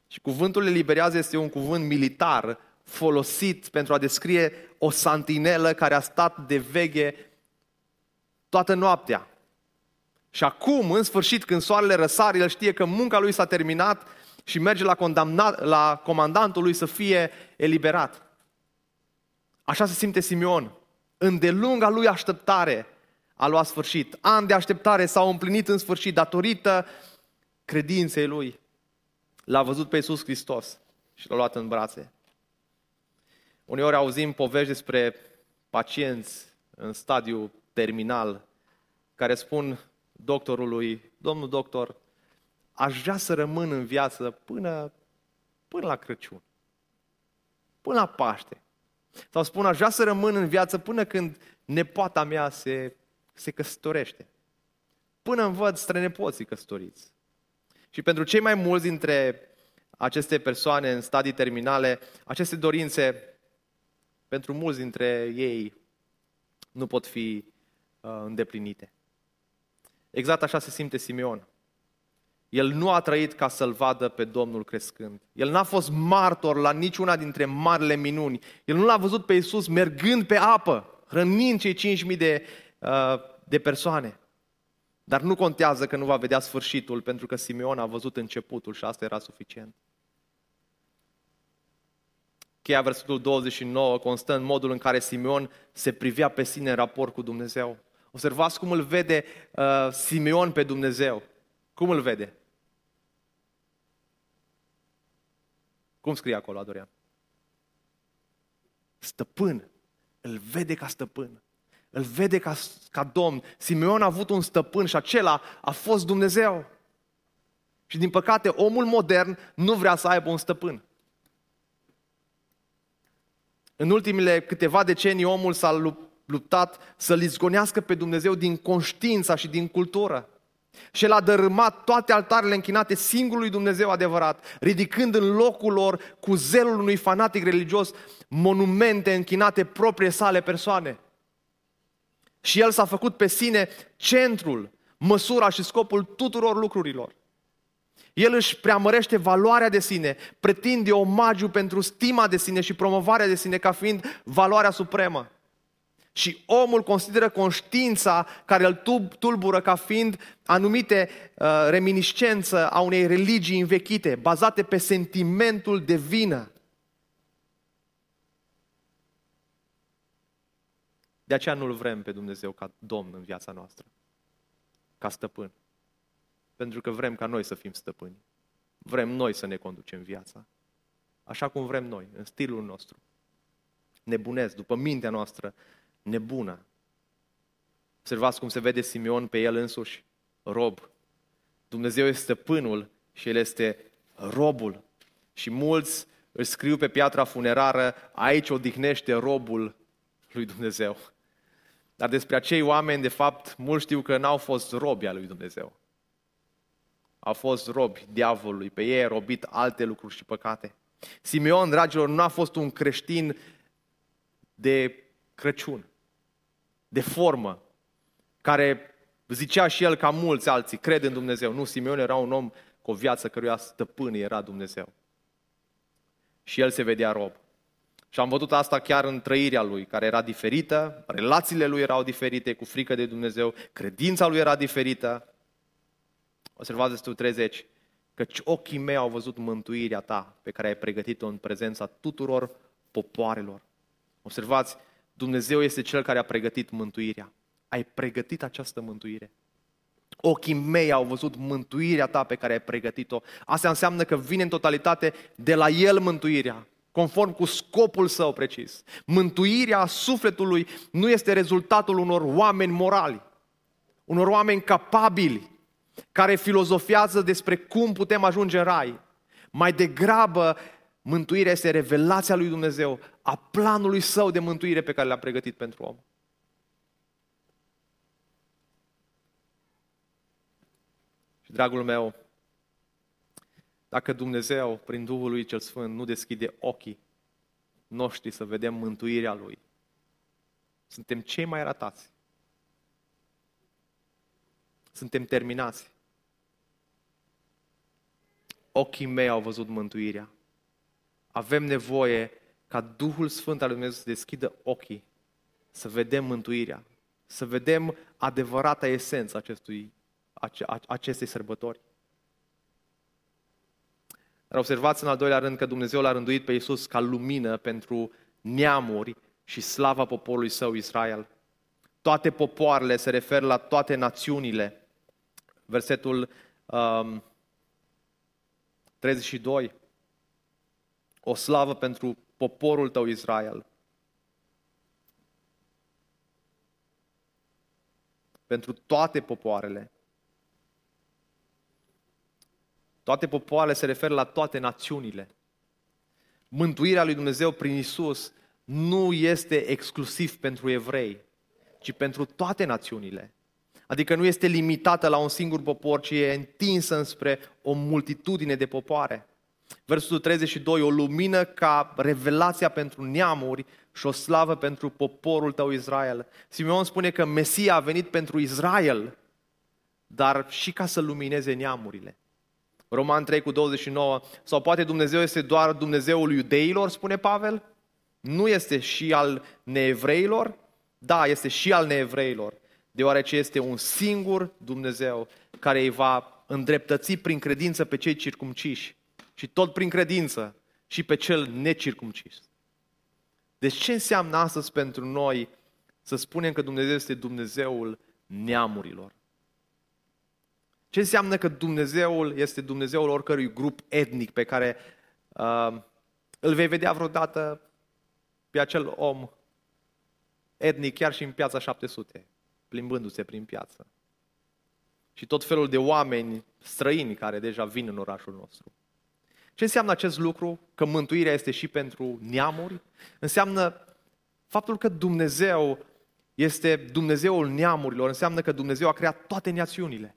Și cuvântul eliberează este un cuvânt militar folosit pentru a descrie o santinelă care a stat de veghe toată noaptea. Și acum, în sfârșit, când soarele răsare, el știe că munca lui s-a terminat și merge la, condamnat, la comandantul lui să fie eliberat. Așa se simte Simeon. Îndelunga lui așteptare a luat sfârșit. Ani de așteptare s-au împlinit în sfârșit datorită credinței lui. L-a văzut pe Iisus Hristos și l-a luat în brațe. Uneori auzim povești despre pacienți în stadiu terminal care spun doctorului, domnul doctor, aș vrea să rămân în viață până, până la Crăciun, până la Paște. Sau spun, aș vrea să rămân în viață până când nepoata mea se, se căsătorește. Până îmi văd strănepoții căsătoriți. Și pentru cei mai mulți dintre aceste persoane în stadii terminale, aceste dorințe, pentru mulți dintre ei, nu pot fi uh, îndeplinite. Exact așa se simte Simeon. El nu a trăit ca să-L vadă pe Domnul crescând. El n-a fost martor la niciuna dintre marile minuni. El nu l-a văzut pe Iisus mergând pe apă, hrănind cei 5.000 de, uh, de persoane. Dar nu contează că nu va vedea sfârșitul, pentru că Simeon a văzut începutul și asta era suficient. Cheia versetul 29 constă în modul în care Simeon se privea pe sine în raport cu Dumnezeu. Observați cum îl vede uh, Simeon pe Dumnezeu. Cum îl vede? Cum scrie acolo, Adorian? Stăpân. Îl vede ca stăpân. Îl vede ca, ca domn. Simeon a avut un stăpân și acela a fost Dumnezeu. Și din păcate, omul modern nu vrea să aibă un stăpân. În ultimele câteva decenii, omul s-a luptat să-L izgonească pe Dumnezeu din conștiința și din cultură. Și el a dărâmat toate altarele închinate singurului Dumnezeu adevărat, ridicând în locul lor, cu zelul unui fanatic religios, monumente închinate proprie sale persoane. Și el s-a făcut pe sine centrul, măsura și scopul tuturor lucrurilor. El își preamărește valoarea de sine, pretinde omagiu pentru stima de sine și promovarea de sine ca fiind valoarea supremă. Și omul consideră conștiința care îl tulbură ca fiind anumite uh, reminiscență a unei religii învechite, bazate pe sentimentul de vină. De aceea nu-L vrem pe Dumnezeu ca Domn în viața noastră, ca stăpân. Pentru că vrem ca noi să fim stăpâni. Vrem noi să ne conducem viața. Așa cum vrem noi, în stilul nostru. Nebunesc, după mintea noastră, nebună. Observați cum se vede Simeon pe el însuși, rob. Dumnezeu este stăpânul și el este robul. Și mulți îl scriu pe piatra funerară, aici odihnește robul lui Dumnezeu. Dar despre acei oameni, de fapt, mulți știu că n-au fost robi al lui Dumnezeu. Au fost robi diavolului, pe ei a robit alte lucruri și păcate. Simeon, dragilor, nu a fost un creștin de Crăciun de formă, care zicea și el ca mulți alții, cred în Dumnezeu. Nu, Simeon era un om cu o viață căruia stăpân era Dumnezeu. Și el se vedea rob. Și am văzut asta chiar în trăirea lui, care era diferită, relațiile lui erau diferite, cu frică de Dumnezeu, credința lui era diferită. Observați destul 30, căci ochii mei au văzut mântuirea ta pe care ai pregătit-o în prezența tuturor popoarelor. Observați, Dumnezeu este Cel care a pregătit mântuirea. Ai pregătit această mântuire. Ochii mei au văzut mântuirea ta pe care ai pregătit-o. Asta înseamnă că vine în totalitate de la El mântuirea, conform cu scopul său precis. Mântuirea sufletului nu este rezultatul unor oameni morali, unor oameni capabili, care filozofiază despre cum putem ajunge în rai. Mai degrabă Mântuirea este revelația lui Dumnezeu a planului său de mântuire pe care l-a pregătit pentru om. Și dragul meu, dacă Dumnezeu, prin Duhul lui cel Sfânt, nu deschide ochii noștri să vedem mântuirea Lui. Suntem cei mai ratați. Suntem terminați. Ochii mei au văzut mântuirea. Avem nevoie ca Duhul Sfânt al Lui Dumnezeu să deschidă ochii, să vedem mântuirea, să vedem adevărata esență acestui, acestei sărbători. Dar observați în al doilea rând că Dumnezeu l-a rânduit pe Iisus ca lumină pentru neamuri și slava poporului său Israel. Toate popoarele se referă la toate națiunile. Versetul um, 32. O slavă pentru poporul tău Israel. Pentru toate popoarele. Toate popoarele se referă la toate națiunile. Mântuirea lui Dumnezeu prin Isus nu este exclusiv pentru evrei, ci pentru toate națiunile. Adică nu este limitată la un singur popor, ci e întinsă înspre o multitudine de popoare. Versul 32, o lumină ca revelația pentru neamuri și o slavă pentru poporul tău Israel. Simeon spune că Mesia a venit pentru Israel, dar și ca să lumineze neamurile. Roman 3 cu 29, sau poate Dumnezeu este doar Dumnezeul iudeilor, spune Pavel? Nu este și al neevreilor? Da, este și al neevreilor, deoarece este un singur Dumnezeu care îi va îndreptăți prin credință pe cei circumciși și tot prin credință și pe cel necircumcis. Deci ce înseamnă astăzi pentru noi să spunem că Dumnezeu este Dumnezeul neamurilor? Ce înseamnă că Dumnezeul este Dumnezeul oricărui grup etnic pe care uh, îl vei vedea vreodată pe acel om etnic chiar și în piața 700, plimbându-se prin piață. Și tot felul de oameni străini care deja vin în orașul nostru. Ce înseamnă acest lucru? Că mântuirea este și pentru neamuri? Înseamnă faptul că Dumnezeu este Dumnezeul neamurilor, înseamnă că Dumnezeu a creat toate națiunile.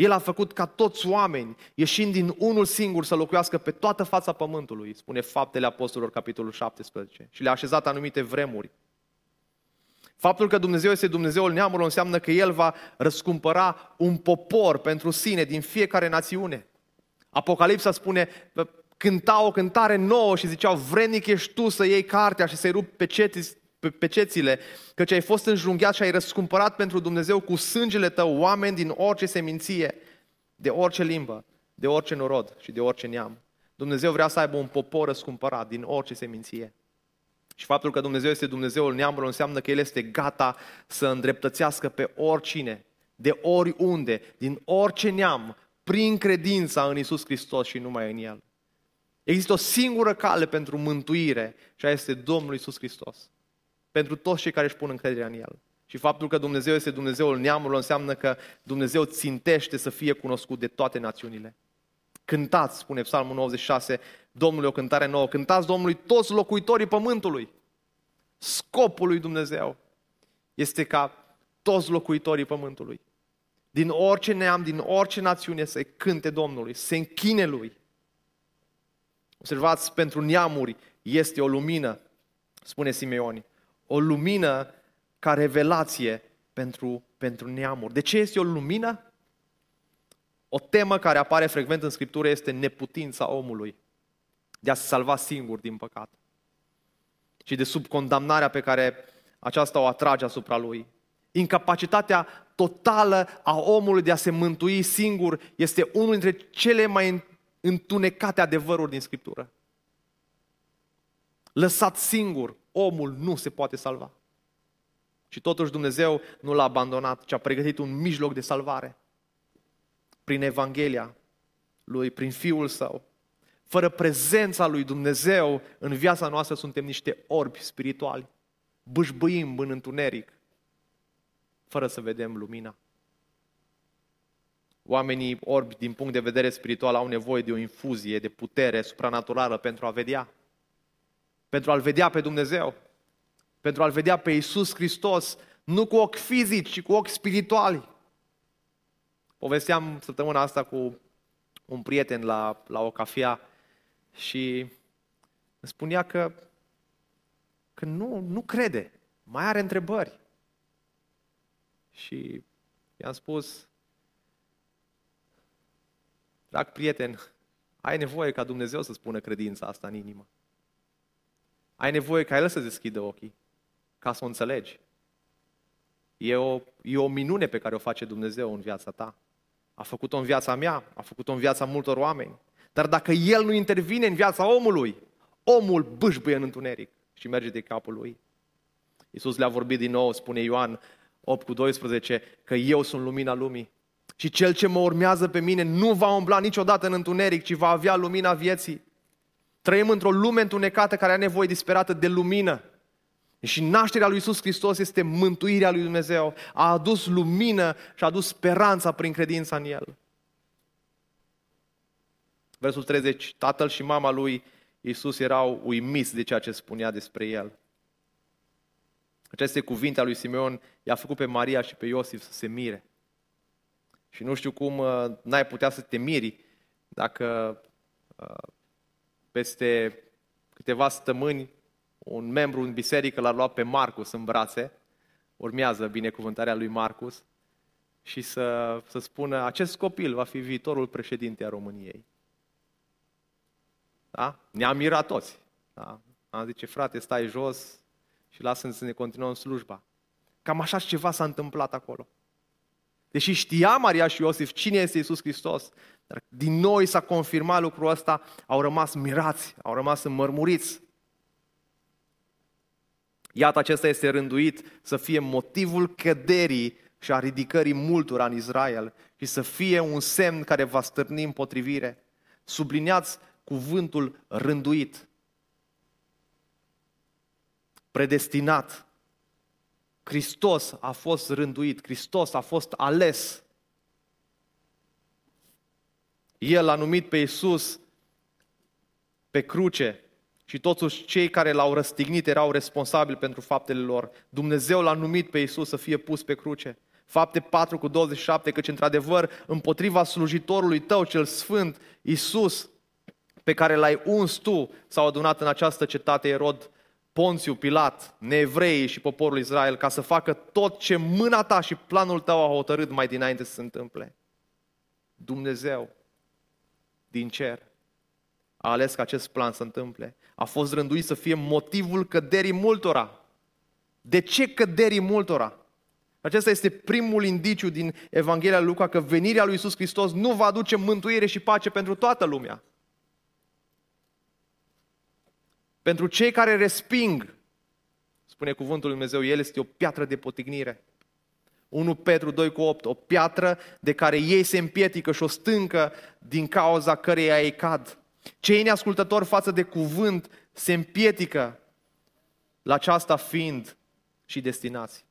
El a făcut ca toți oameni, ieșind din unul singur, să locuiască pe toată fața pământului, spune Faptele Apostolilor, capitolul 17, și le-a așezat anumite vremuri. Faptul că Dumnezeu este Dumnezeul neamurilor înseamnă că El va răscumpăra un popor pentru sine din fiecare națiune. Apocalipsa spune, cânta o cântare nouă și ziceau, vrednic ești tu să iei cartea și să-i rupi pe ceți, pe, pe cețile, căci ai fost înjunghiat și ai răscumpărat pentru Dumnezeu cu sângele tău oameni din orice seminție, de orice limbă, de orice norod și de orice neam. Dumnezeu vrea să aibă un popor răscumpărat din orice seminție. Și faptul că Dumnezeu este Dumnezeul neamurilor înseamnă că El este gata să îndreptățească pe oricine, de oriunde, din orice neam, prin credința în Isus Hristos și numai în El. Există o singură cale pentru mântuire și aia este Domnul Isus Hristos pentru toți cei care își pun încrederea în El. Și faptul că Dumnezeu este Dumnezeul neamurilor înseamnă că Dumnezeu țintește să fie cunoscut de toate națiunile. Cântați, spune Psalmul 96, Domnului o cântare nouă, cântați Domnului toți locuitorii pământului. Scopul lui Dumnezeu este ca toți locuitorii pământului, din orice neam, din orice națiune, să cânte Domnului, să se închine Lui. Observați, pentru neamuri este o lumină, spune Simeoni o lumină ca revelație pentru, pentru neamuri. De ce este o lumină? O temă care apare frecvent în Scriptură este neputința omului de a se salva singur din păcat și de sub condamnarea pe care aceasta o atrage asupra lui. Incapacitatea totală a omului de a se mântui singur este unul dintre cele mai întunecate adevăruri din Scriptură. Lăsat singur, omul nu se poate salva. Și totuși Dumnezeu nu l-a abandonat, ci a pregătit un mijloc de salvare. Prin Evanghelia lui, prin Fiul Său. Fără prezența lui Dumnezeu în viața noastră suntem niște orbi spirituali. Bâșbâim în întuneric, fără să vedem lumina. Oamenii orbi din punct de vedere spiritual au nevoie de o infuzie de putere supranaturală pentru a vedea pentru a-L vedea pe Dumnezeu, pentru a-L vedea pe Iisus Hristos, nu cu ochi fizici, ci cu ochi spirituali. Povesteam săptămâna asta cu un prieten la, la o cafea și îmi spunea că, că nu, nu crede, mai are întrebări. Și i-am spus, drag prieten, ai nevoie ca Dumnezeu să spună credința asta în inimă. Ai nevoie ca El să deschidă ochii, ca să o înțelegi. E o, e o minune pe care o face Dumnezeu în viața ta. A făcut-o în viața mea, a făcut-o în viața multor oameni. Dar dacă El nu intervine în viața omului, omul bâșbâie în întuneric și merge de capul lui. Iisus le-a vorbit din nou, spune Ioan 8 cu 12, că eu sunt lumina lumii. Și cel ce mă urmează pe mine nu va umbla niciodată în întuneric, ci va avea lumina vieții. Trăim într-o lume întunecată care are nevoie disperată de lumină. Și nașterea lui Iisus Hristos este mântuirea lui Dumnezeu. A adus lumină și a adus speranța prin credința în El. Versul 30. Tatăl și mama lui Iisus erau uimiți de ceea ce spunea despre El. Aceste cuvinte ale lui Simeon i-a făcut pe Maria și pe Iosif să se mire. Și nu știu cum uh, n-ai putea să te miri dacă uh, peste câteva săptămâni un membru în biserică l-a luat pe Marcus în brațe, urmează binecuvântarea lui Marcus, și să, să spună, acest copil va fi viitorul președinte a României. Da? Ne-am mirat toți. Da? Am zice, frate, stai jos și lasă să ne continuăm slujba. Cam așa ceva s-a întâmplat acolo. Deși știa Maria și Iosif cine este Isus Hristos, dar din noi s-a confirmat lucrul ăsta, au rămas mirați, au rămas înmărmuriți. Iată, acesta este rânduit să fie motivul căderii și a ridicării multora în Israel și să fie un semn care va stârni împotrivire. Subliniați cuvântul rânduit, predestinat. Hristos a fost rânduit, Hristos a fost ales. El a numit pe Iisus pe cruce și toți cei care l-au răstignit erau responsabili pentru faptele lor. Dumnezeu l-a numit pe Iisus să fie pus pe cruce. Fapte 4 cu 27, căci într-adevăr împotriva slujitorului tău cel sfânt, Iisus, pe care l-ai uns tu, s-au adunat în această cetate Erod, Ponțiu, Pilat, neevreii și poporul Israel, ca să facă tot ce mâna ta și planul tău a hotărât mai dinainte să se întâmple. Dumnezeu din cer a ales ca acest plan să întâmple. A fost rânduit să fie motivul căderii multora. De ce căderii multora? Acesta este primul indiciu din Evanghelia lui Luca că venirea lui Isus Hristos nu va aduce mântuire și pace pentru toată lumea. Pentru cei care resping, spune cuvântul lui Dumnezeu, El este o piatră de potignire. 1 Petru 2 cu 8, o piatră de care ei se împietică și o stâncă din cauza căreia ei cad. Cei neascultători față de cuvânt se împietică la aceasta fiind și destinați.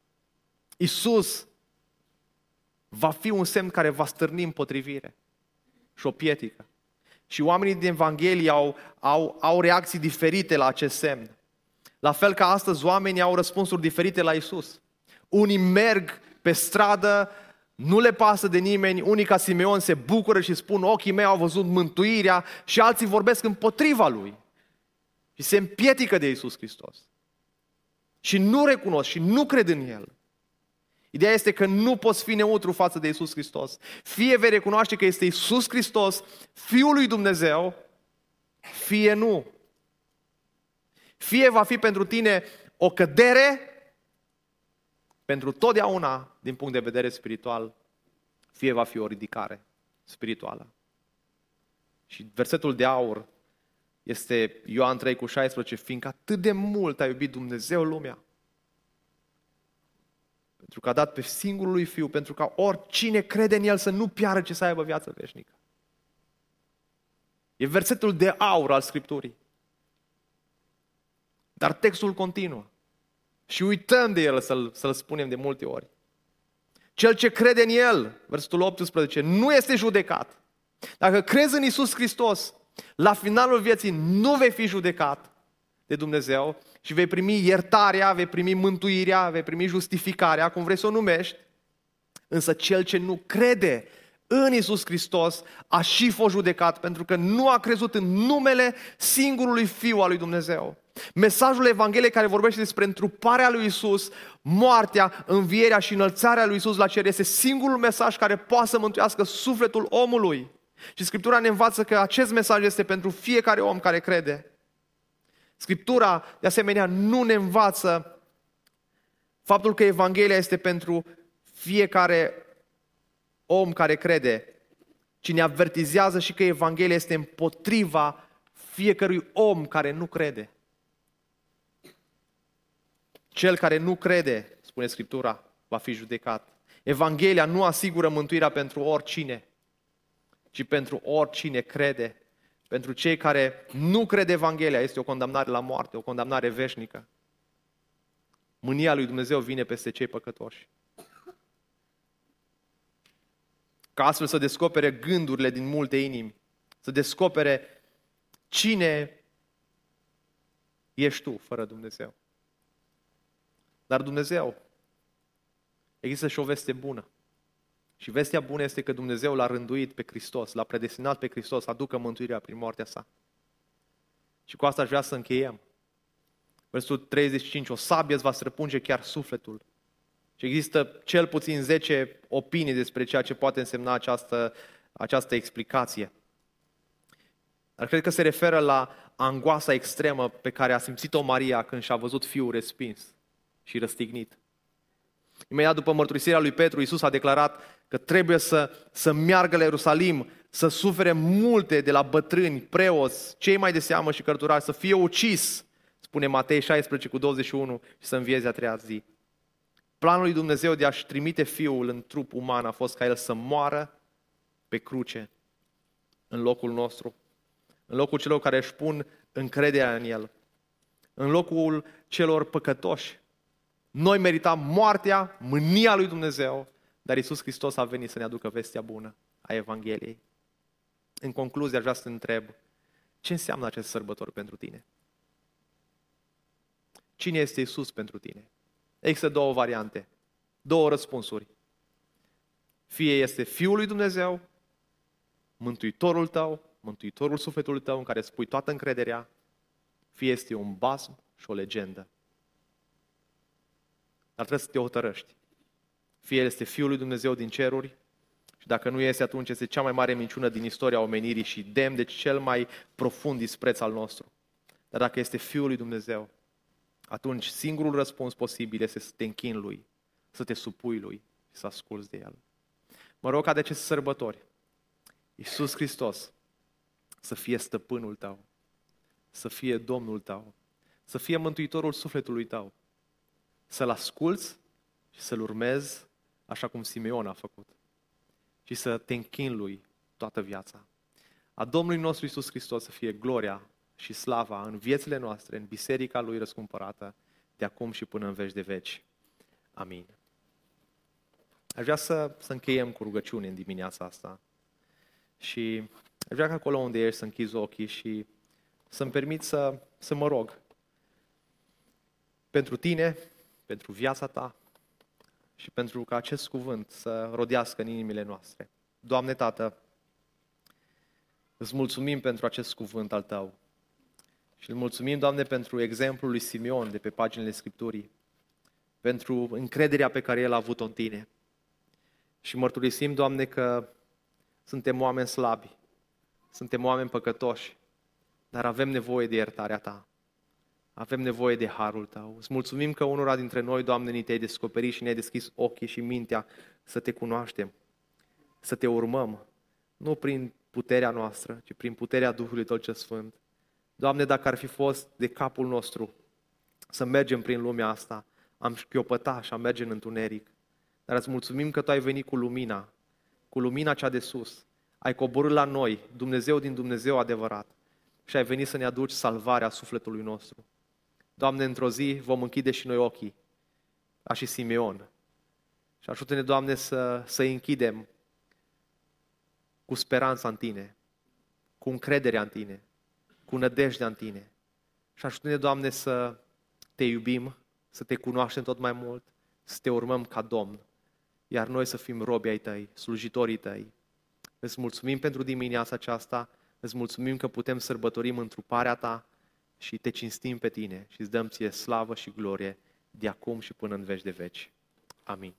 Isus va fi un semn care va stârni împotrivire și o pietică. Și oamenii din Evanghelie au, au, au reacții diferite la acest semn. La fel ca astăzi oamenii au răspunsuri diferite la Isus. Unii merg pe stradă, nu le pasă de nimeni, unii ca Simeon se bucură și spun ochii mei au văzut mântuirea și alții vorbesc împotriva lui. Și se împietică de Isus Hristos. Și nu recunosc și nu cred în El. Ideea este că nu poți fi neutru față de Isus Hristos. Fie vei recunoaște că este Isus Hristos, Fiul lui Dumnezeu, fie nu. Fie va fi pentru tine o cădere pentru totdeauna din punct de vedere spiritual, fie va fi o ridicare spirituală. Și versetul de aur este Ioan 3 cu 16, fiindcă atât de mult a iubit Dumnezeu lumea, pentru că a dat pe singurul lui Fiu, pentru ca oricine crede în El să nu piară, ce să aibă viață veșnică. E versetul de aur al Scripturii. Dar textul continuă. Și uităm de el să-l, să-l spunem de multe ori. Cel ce crede în El, versetul 18, nu este judecat. Dacă crezi în Isus Hristos, la finalul vieții nu vei fi judecat de Dumnezeu și vei primi iertarea, vei primi mântuirea, vei primi justificarea, cum vrei să o numești. Însă cel ce nu crede în Isus Hristos a și fost judecat pentru că nu a crezut în numele singurului Fiu al lui Dumnezeu. Mesajul Evangheliei care vorbește despre întruparea lui Isus, moartea, învierea și înălțarea lui Isus la cer este singurul mesaj care poate să mântuiască sufletul omului. Și Scriptura ne învață că acest mesaj este pentru fiecare om care crede. Scriptura, de asemenea, nu ne învață faptul că Evanghelia este pentru fiecare om care crede, ci ne avertizează și că Evanghelia este împotriva fiecărui om care nu crede. Cel care nu crede, spune Scriptura, va fi judecat. Evanghelia nu asigură mântuirea pentru oricine, ci pentru oricine crede. Pentru cei care nu cred Evanghelia este o condamnare la moarte, o condamnare veșnică. Mânia lui Dumnezeu vine peste cei păcătoși. Ca astfel să descopere gândurile din multe inimi, să descopere cine ești tu fără Dumnezeu. Dar Dumnezeu, există și o veste bună. Și vestea bună este că Dumnezeu l-a rânduit pe Hristos, l-a predestinat pe Hristos să aducă mântuirea prin moartea sa. Și cu asta aș vrea să încheiem. Versul 35, o sabie îți va străpunge chiar sufletul. Și există cel puțin 10 opinii despre ceea ce poate însemna această, această explicație. Dar cred că se referă la angoasa extremă pe care a simțit-o Maria când și-a văzut fiul respins și răstignit. Imediat după mărturisirea lui Petru, Iisus a declarat că trebuie să, să meargă la Ierusalim, să sufere multe de la bătrâni, preoți, cei mai de seamă și cărturari, să fie ucis, spune Matei 16 cu 21, și să învieze a treia zi. Planul lui Dumnezeu de a-și trimite Fiul în trup uman a fost ca El să moară pe cruce în locul nostru, în locul celor care își pun încrederea în El, în locul celor păcătoși. Noi meritam moartea, mânia lui Dumnezeu, dar Isus Hristos a venit să ne aducă vestea bună a Evangheliei. În concluzie, aș vrea să te întreb, ce înseamnă acest sărbător pentru tine? Cine este Isus pentru tine? Există două variante, două răspunsuri. Fie este Fiul lui Dumnezeu, Mântuitorul tău, Mântuitorul sufletului tău în care spui toată încrederea, fie este un basm și o legendă. Dar trebuie să te hotărăști. Fie este Fiul lui Dumnezeu din ceruri, și dacă nu este, atunci este cea mai mare minciună din istoria omenirii și demn de cel mai profund dispreț al nostru. Dar dacă este Fiul lui Dumnezeu, atunci singurul răspuns posibil este să te închini Lui, să te supui Lui și să asculți de El. Mă rog ca de aceste sărbători, Iisus Hristos să fie stăpânul tău, să fie Domnul tău, să fie mântuitorul sufletului tău, să-L asculți și să-L urmezi așa cum Simeon a făcut și să te închini Lui toată viața. A Domnului nostru Iisus Hristos să fie gloria și slava în viețile noastre, în biserica Lui răscumpărată, de acum și până în veci de veci. Amin. Aș vrea să, să încheiem cu rugăciune în dimineața asta și aș vrea ca acolo unde ești să închizi ochii și să-mi permit să, să mă rog pentru tine, pentru viața ta și pentru ca acest cuvânt să rodească în inimile noastre. Doamne Tată, îți mulțumim pentru acest cuvânt al Tău. Și îl mulțumim, Doamne, pentru exemplul lui Simeon de pe paginile Scripturii, pentru încrederea pe care el a avut-o în Tine. Și mărturisim, Doamne, că suntem oameni slabi, suntem oameni păcătoși, dar avem nevoie de iertarea Ta. Avem nevoie de harul Tău. Îți mulțumim că unora dintre noi, Doamne, ni te-ai descoperit și ne-ai deschis ochii și mintea să Te cunoaștem, să Te urmăm, nu prin puterea noastră, ci prin puterea Duhului Tău ce Sfânt. Doamne, dacă ar fi fost de capul nostru să mergem prin lumea asta, am șchiopăta și am merge în întuneric. Dar îți mulțumim că Tu ai venit cu lumina, cu lumina cea de sus. Ai coborât la noi, Dumnezeu din Dumnezeu adevărat. Și ai venit să ne aduci salvarea sufletului nostru. Doamne, într-o zi vom închide și noi ochii, ca și Simeon. Și ajută-ne, Doamne, să, să închidem cu speranța în Tine, cu încrederea în Tine, cu nădejdea în Tine. Și ajută-ne, Doamne, să Te iubim, să Te cunoaștem tot mai mult, să Te urmăm ca Domn, iar noi să fim robi ai Tăi, slujitorii Tăi. Îți mulțumim pentru dimineața aceasta, îți mulțumim că putem sărbătorim întruparea ta și te cinstim pe tine și îți dăm ție slavă și glorie de acum și până în veci de veci. Amin.